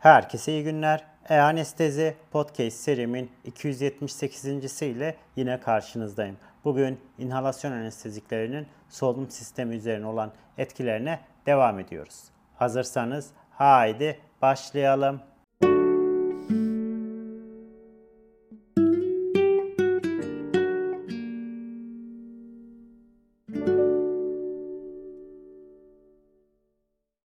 Herkese iyi günler. E-Anestezi Podcast serimin 278. ile yine karşınızdayım. Bugün inhalasyon anesteziklerinin solunum sistemi üzerine olan etkilerine devam ediyoruz. Hazırsanız haydi başlayalım.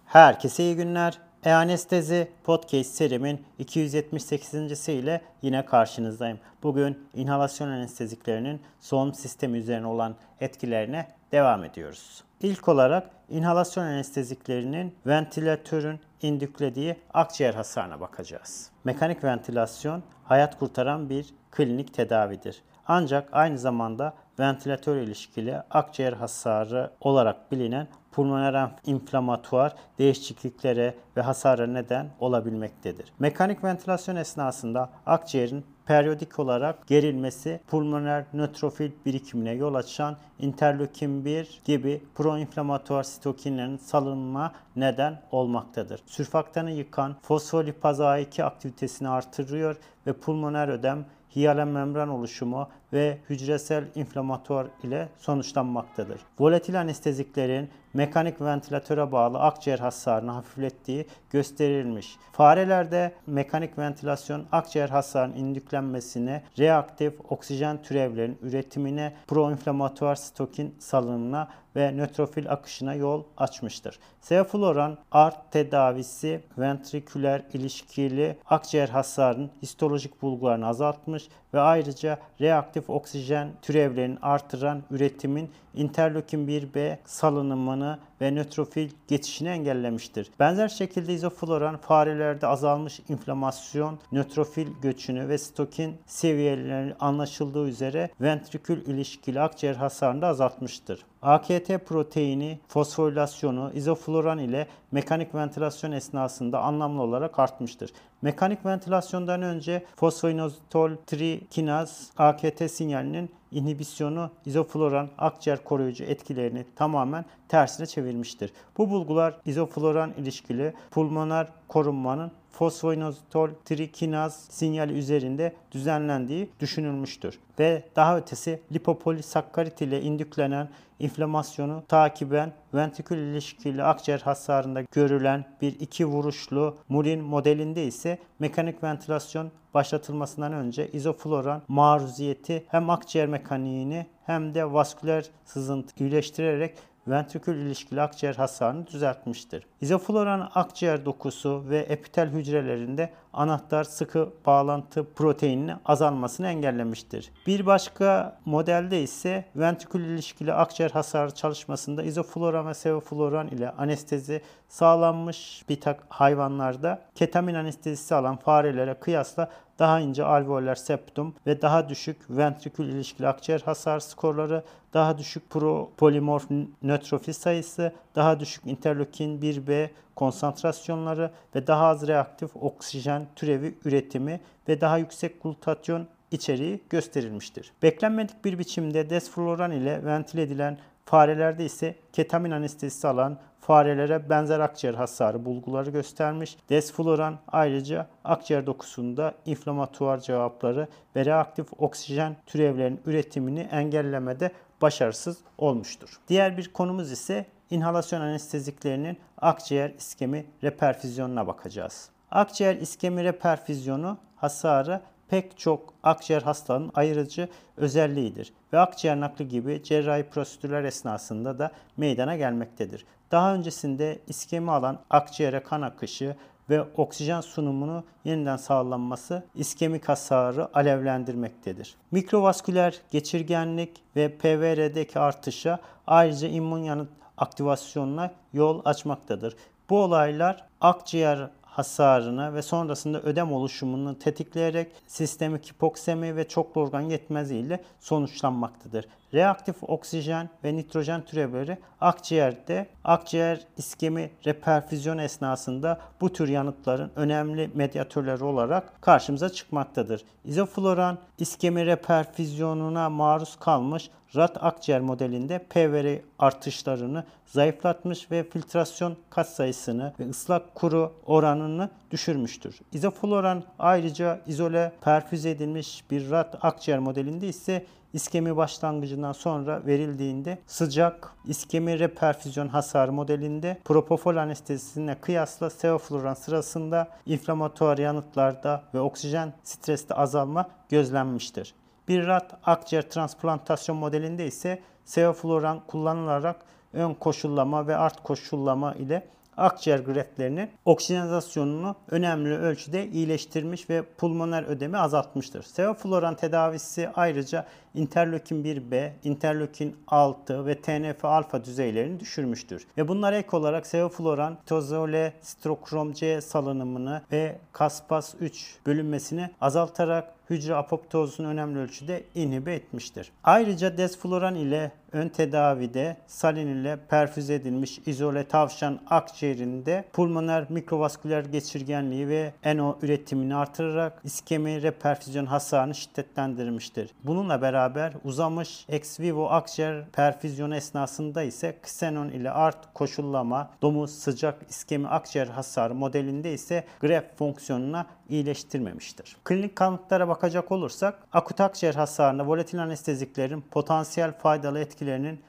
Herkese iyi günler. E-Anestezi Podcast serimin 278. ile yine karşınızdayım. Bugün inhalasyon anesteziklerinin solunum sistemi üzerine olan etkilerine devam ediyoruz. İlk olarak inhalasyon anesteziklerinin ventilatörün indüklediği akciğer hasarına bakacağız. Mekanik ventilasyon hayat kurtaran bir klinik tedavidir. Ancak aynı zamanda ventilatör ilişkili akciğer hasarı olarak bilinen pulmoner inflamatuar değişikliklere ve hasara neden olabilmektedir. Mekanik ventilasyon esnasında akciğerin periyodik olarak gerilmesi pulmoner nötrofil birikimine yol açan interleukin 1 gibi proinflamatuar sitokinlerin salınma neden olmaktadır. Sürfaktanı yıkan fosfolipaz A2 aktivitesini artırıyor ve pulmoner ödem hiyalen membran oluşumu ve hücresel inflamatuar ile sonuçlanmaktadır. Volatil anesteziklerin mekanik ventilatöre bağlı akciğer hasarını hafiflettiği gösterilmiş. Farelerde mekanik ventilasyon akciğer hasarının indüklenmesine, reaktif oksijen türevlerin üretimine, proinflamatuar sitokin salınımına ve nötrofil akışına yol açmıştır. Sevofloran art tedavisi ventriküler ilişkili akciğer hasarının histolojik bulgularını azaltmış ve ayrıca reaktif oksijen türevlerini artıran üretimin interleukin 1B salınımını ve nötrofil geçişini engellemiştir. Benzer şekilde izofloran farelerde azalmış inflamasyon, nötrofil göçünü ve stokin seviyeleri anlaşıldığı üzere ventrikül ilişkili akciğer hasarını da azaltmıştır. AKT proteini fosforilasyonu izofloran ile mekanik ventilasyon esnasında anlamlı olarak artmıştır. Mekanik ventilasyondan önce fosfoinozitol trikinaz AKT sinyalinin inhibisyonu izofloran akciğer koruyucu etkilerini tamamen tersine çevirmiştir. Bu bulgular izofloran ilişkili pulmoner korunmanın fosfoinozitol trikinaz sinyali üzerinde düzenlendiği düşünülmüştür. Ve daha ötesi lipopolisakkarit ile indüklenen inflamasyonu takiben ventrikül ilişkili akciğer hasarında görülen bir iki vuruşlu Mulin modelinde ise mekanik ventilasyon başlatılmasından önce izofloran maruziyeti hem akciğer mekaniğini hem de vasküler sızıntı iyileştirerek ventrikül ilişkili akciğer hasarını düzeltmiştir. İzofloran akciğer dokusu ve epitel hücrelerinde anahtar sıkı bağlantı proteininin azalmasını engellemiştir. Bir başka modelde ise ventrikül ilişkili akciğer hasarı çalışmasında izofloran ve sevofloran ile anestezi sağlanmış bir hayvanlarda ketamin anestezisi alan farelere kıyasla daha ince alveolar septum ve daha düşük ventrikül ilişkili akciğer hasar skorları, daha düşük propolimorf nötrofil sayısı, daha düşük interleukin 1B konsantrasyonları ve daha az reaktif oksijen türevi üretimi ve daha yüksek glutatyon içeriği gösterilmiştir. Beklenmedik bir biçimde desfloran ile ventile edilen farelerde ise ketamin anestezisi alan farelere benzer akciğer hasarı bulguları göstermiş. Desfloran ayrıca akciğer dokusunda inflamatuar cevapları ve reaktif oksijen türevlerinin üretimini engellemede başarısız olmuştur. Diğer bir konumuz ise inhalasyon anesteziklerinin akciğer iskemi reperfüzyonuna bakacağız. Akciğer iskemi reperfüzyonu hasarı pek çok akciğer hastalığının ayırıcı özelliğidir ve akciğer nakli gibi cerrahi prosedürler esnasında da meydana gelmektedir. Daha öncesinde iskemi alan akciğere kan akışı ve oksijen sunumunu yeniden sağlanması iskemik hasarı alevlendirmektedir. Mikrovasküler geçirgenlik ve PVR'deki artışa ayrıca immün yanıt aktivasyonuna yol açmaktadır. Bu olaylar akciğer hasarını ve sonrasında ödem oluşumunu tetikleyerek sistemik hipoksemi ve çoklu organ yetmezliği ile sonuçlanmaktadır. Reaktif oksijen ve nitrojen türevleri akciğerde akciğer iskemi reperfüzyon esnasında bu tür yanıtların önemli medyatörleri olarak karşımıza çıkmaktadır. İzofloran iskemi reperfüzyonuna maruz kalmış rat akciğer modelinde PVR artışlarını zayıflatmış ve filtrasyon kat sayısını ve ıslak kuru oranını düşürmüştür. İzofloran ayrıca izole perfüze edilmiş bir rat akciğer modelinde ise iskemi başlangıcından sonra verildiğinde sıcak iskemi reperfüzyon hasarı modelinde propofol anestezisine kıyasla sevofluran sırasında inflamatuar yanıtlarda ve oksijen streste azalma gözlenmiştir. Bir rat akciğer transplantasyon modelinde ise sevofluran kullanılarak ön koşullama ve art koşullama ile akciğer greftlerinin oksijenizasyonunu önemli ölçüde iyileştirmiş ve pulmoner ödemi azaltmıştır. Sevofloran tedavisi ayrıca interleukin 1B, interleukin 6 ve TNF alfa düzeylerini düşürmüştür. Ve bunlar ek olarak sevofloran tozole strokrom C salınımını ve kaspas 3 bölünmesini azaltarak hücre apoptozunu önemli ölçüde inhibe etmiştir. Ayrıca desfloran ile ön tedavide salin ile perfüze edilmiş izole tavşan akciğerinde pulmoner mikrovasküler geçirgenliği ve NO üretimini artırarak iskemi reperfüzyon hasarını şiddetlendirmiştir. Bununla beraber uzamış ex vivo akciğer perfüzyonu esnasında ise ksenon ile art koşullama, domuz sıcak iskemi akciğer hasarı modelinde ise gref fonksiyonuna iyileştirmemiştir. Klinik kanıtlara bakacak olursak akut akciğer hasarında volatil anesteziklerin potansiyel faydalı etkilerinin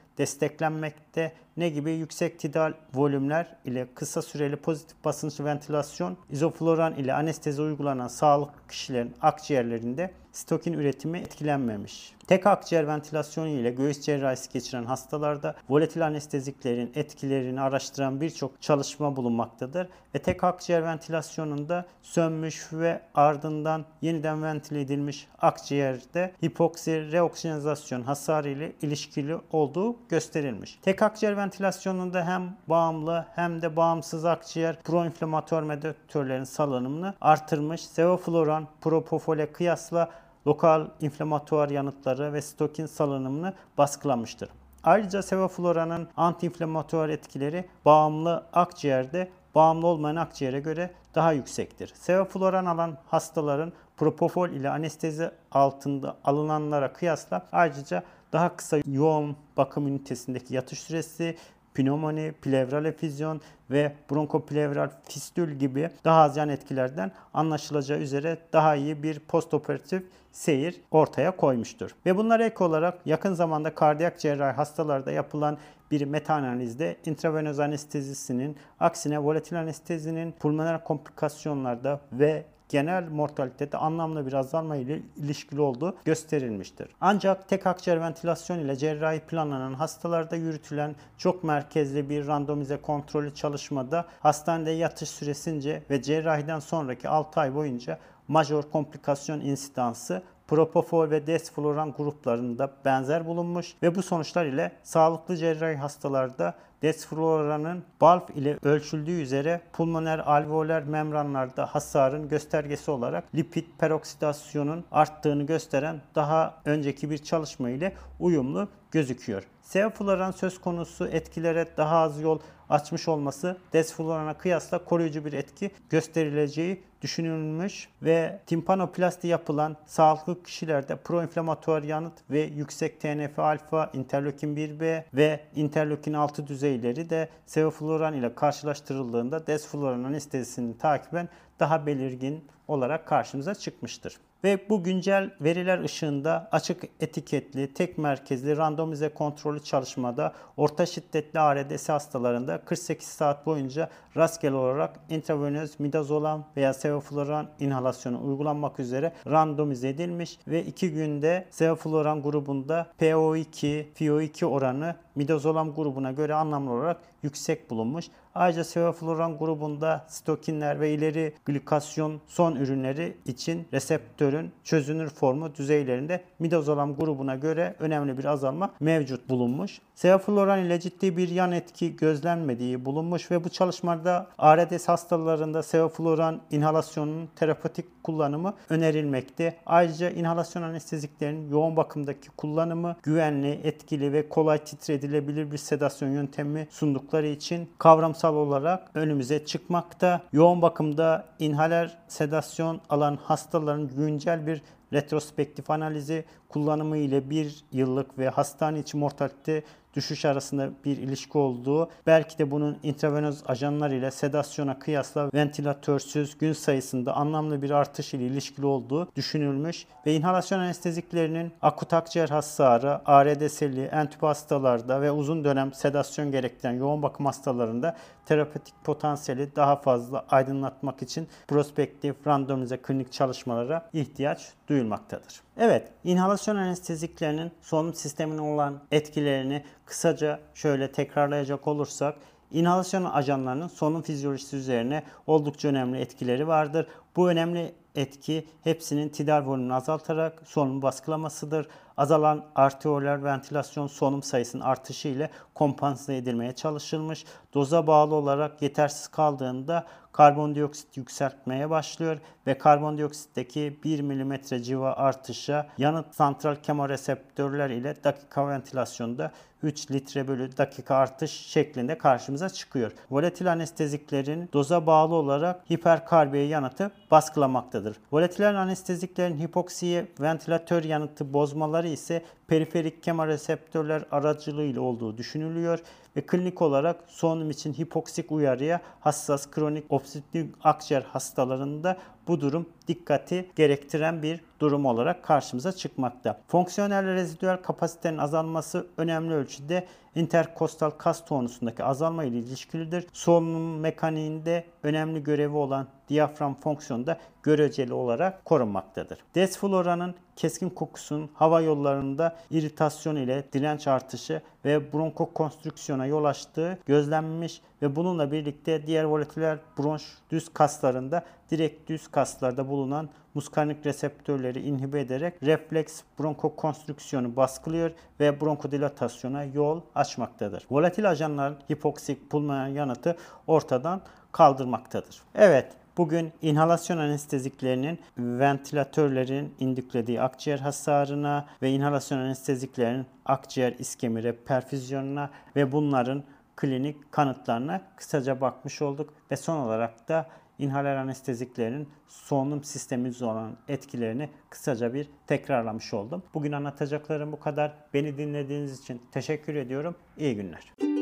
desteklenmekte ne gibi yüksek tidal volümler ile kısa süreli pozitif basınçlı ventilasyon, izofloran ile anestezi uygulanan sağlıklı kişilerin akciğerlerinde stokin üretimi etkilenmemiş. Tek akciğer ventilasyonu ile göğüs cerrahisi geçiren hastalarda volatil anesteziklerin etkilerini araştıran birçok çalışma bulunmaktadır ve tek akciğer ventilasyonunda sönmüş ve ardından yeniden ventile edilmiş akciğerde hipoksi reoksijenizasyon hasarı ile ilişkili olduğu gösterilmiş. Tek akciğer ventilasyonunda hem bağımlı hem de bağımsız akciğer proinflamatuar medyatörlerin salınımını artırmış. Sevofloran propofole kıyasla lokal inflamatuar yanıtları ve stokin salınımını baskılamıştır. Ayrıca sevofloranın antiinflamatuar etkileri bağımlı akciğerde bağımlı olmayan akciğere göre daha yüksektir. Sevofloran alan hastaların propofol ile anestezi altında alınanlara kıyasla ayrıca daha kısa yoğun bakım ünitesindeki yatış süresi, pnömoni, plevral efüzyon ve bronkoplevral fistül gibi daha az yan etkilerden anlaşılacağı üzere daha iyi bir postoperatif seyir ortaya koymuştur. Ve bunlar ek olarak yakın zamanda kardiyak cerrahi hastalarda yapılan bir meta analizde intravenöz anestezisinin aksine volatil anestezinin pulmoner komplikasyonlarda ve genel mortalitede anlamlı bir azalma ile ilişkili olduğu gösterilmiştir. Ancak tek akciğer ventilasyon ile cerrahi planlanan hastalarda yürütülen çok merkezli bir randomize kontrollü çalışmada hastanede yatış süresince ve cerrahiden sonraki 6 ay boyunca major komplikasyon insidansı Propofol ve desfloran gruplarında benzer bulunmuş ve bu sonuçlar ile sağlıklı cerrahi hastalarda desfloranın BALF ile ölçüldüğü üzere pulmoner alveoler membranlarda hasarın göstergesi olarak lipid peroksidasyonun arttığını gösteren daha önceki bir çalışma ile uyumlu gözüküyor. Sevofloran söz konusu etkilere daha az yol açmış olması desflorana kıyasla koruyucu bir etki gösterileceği düşünülmüş ve timpanoplasti yapılan sağlıklı kişilerde proinflamatuar yanıt ve yüksek TNF alfa, interleukin 1B ve interleukin 6 düzeyleri de sevofloran ile karşılaştırıldığında desfloran anestezisini takiben daha belirgin olarak karşımıza çıkmıştır. Ve bu güncel veriler ışığında açık etiketli, tek merkezli randomize kontrollü çalışmada orta şiddetli ARDS hastalarında 48 saat boyunca rastgele olarak intravenöz midazolam veya sevofloran inhalasyonu uygulanmak üzere randomize edilmiş ve 2 günde sevofloran grubunda PO2, FiO2 oranı midazolam grubuna göre anlamlı olarak yüksek bulunmuş. Ayrıca sevofluran grubunda stokinler ve ileri glikasyon son ürünleri için reseptörün çözünür formu düzeylerinde midazolam grubuna göre önemli bir azalma mevcut bulunmuş. Sevofluran ile ciddi bir yan etki gözlenmediği bulunmuş ve bu çalışmada ARDS hastalarında sevofluran inhalasyonunun terapatik kullanımı önerilmekte. Ayrıca inhalasyon anesteziklerin yoğun bakımdaki kullanımı güvenli, etkili ve kolay titredilebilir bir sedasyon yöntemi sundukları için kavramsal olarak önümüze çıkmakta. Yoğun bakımda inhaler sedasyon alan hastaların güncel bir retrospektif analizi kullanımı ile bir yıllık ve hastane içi mortalite düşüş arasında bir ilişki olduğu, belki de bunun intravenöz ajanlar ile sedasyona kıyasla ventilatörsüz gün sayısında anlamlı bir artış ile ilişkili olduğu düşünülmüş ve inhalasyon anesteziklerinin akut akciğer hasarı, ARDS'li, entüb hastalarda ve uzun dönem sedasyon gerektiren yoğun bakım hastalarında terapetik potansiyeli daha fazla aydınlatmak için prospektif randomize klinik çalışmalara ihtiyaç duyulmaktadır. Evet, inhalasyon anesteziklerinin solunum sistemine olan etkilerini kısaca şöyle tekrarlayacak olursak, inhalasyon ajanlarının solunum fizyolojisi üzerine oldukça önemli etkileri vardır. Bu önemli etki hepsinin tidal volümünü azaltarak solunum baskılamasıdır. Azalan arterioler ventilasyon solunum sayısının artışı ile kompanse edilmeye çalışılmış. Doza bağlı olarak yetersiz kaldığında karbondioksit yükseltmeye başlıyor ve karbondioksitteki 1 mm civa artışa yanıt santral kemoreseptörler ile dakika ventilasyonda 3 litre bölü dakika artış şeklinde karşımıza çıkıyor. Volatil anesteziklerin doza bağlı olarak hiperkarbiye yanıtı baskılamaktadır. Volatil anesteziklerin hipoksiye ventilatör yanıtı bozmaları ise periferik kemoreseptörler aracılığıyla olduğu düşünülüyor ve klinik olarak solunum için hipoksik uyarıya hassas kronik obstrüktif akciğer hastalarında bu durum dikkati gerektiren bir durum olarak karşımıza çıkmakta. Fonksiyonel rezidüel kapasitenin azalması önemli ölçüde interkostal kas tonusundaki azalma ile ilişkilidir. Solunum mekaniğinde önemli görevi olan diyafram fonksiyonu da göreceli olarak korunmaktadır. Desfloranın keskin kokusunun hava yollarında iritasyon ile direnç artışı ve bronkokonstrüksiyona yol açtığı gözlenmiş ve bununla birlikte diğer volatiller bronş düz kaslarında direkt düz kaslarda bulunan muskarnik reseptörleri inhibe ederek refleks bronkokonstrüksiyonu baskılıyor ve bronkodilatasyona yol açmaktadır. Volatil ajanların hipoksik pulmoner yanıtı ortadan kaldırmaktadır. Evet, Bugün inhalasyon anesteziklerinin ventilatörlerin indüklediği akciğer hasarına ve inhalasyon anesteziklerin akciğer iskemire perfüzyonuna ve bunların klinik kanıtlarına kısaca bakmış olduk ve son olarak da inhaler anesteziklerin solunum sistemi olan etkilerini kısaca bir tekrarlamış oldum. Bugün anlatacaklarım bu kadar. Beni dinlediğiniz için teşekkür ediyorum. İyi günler.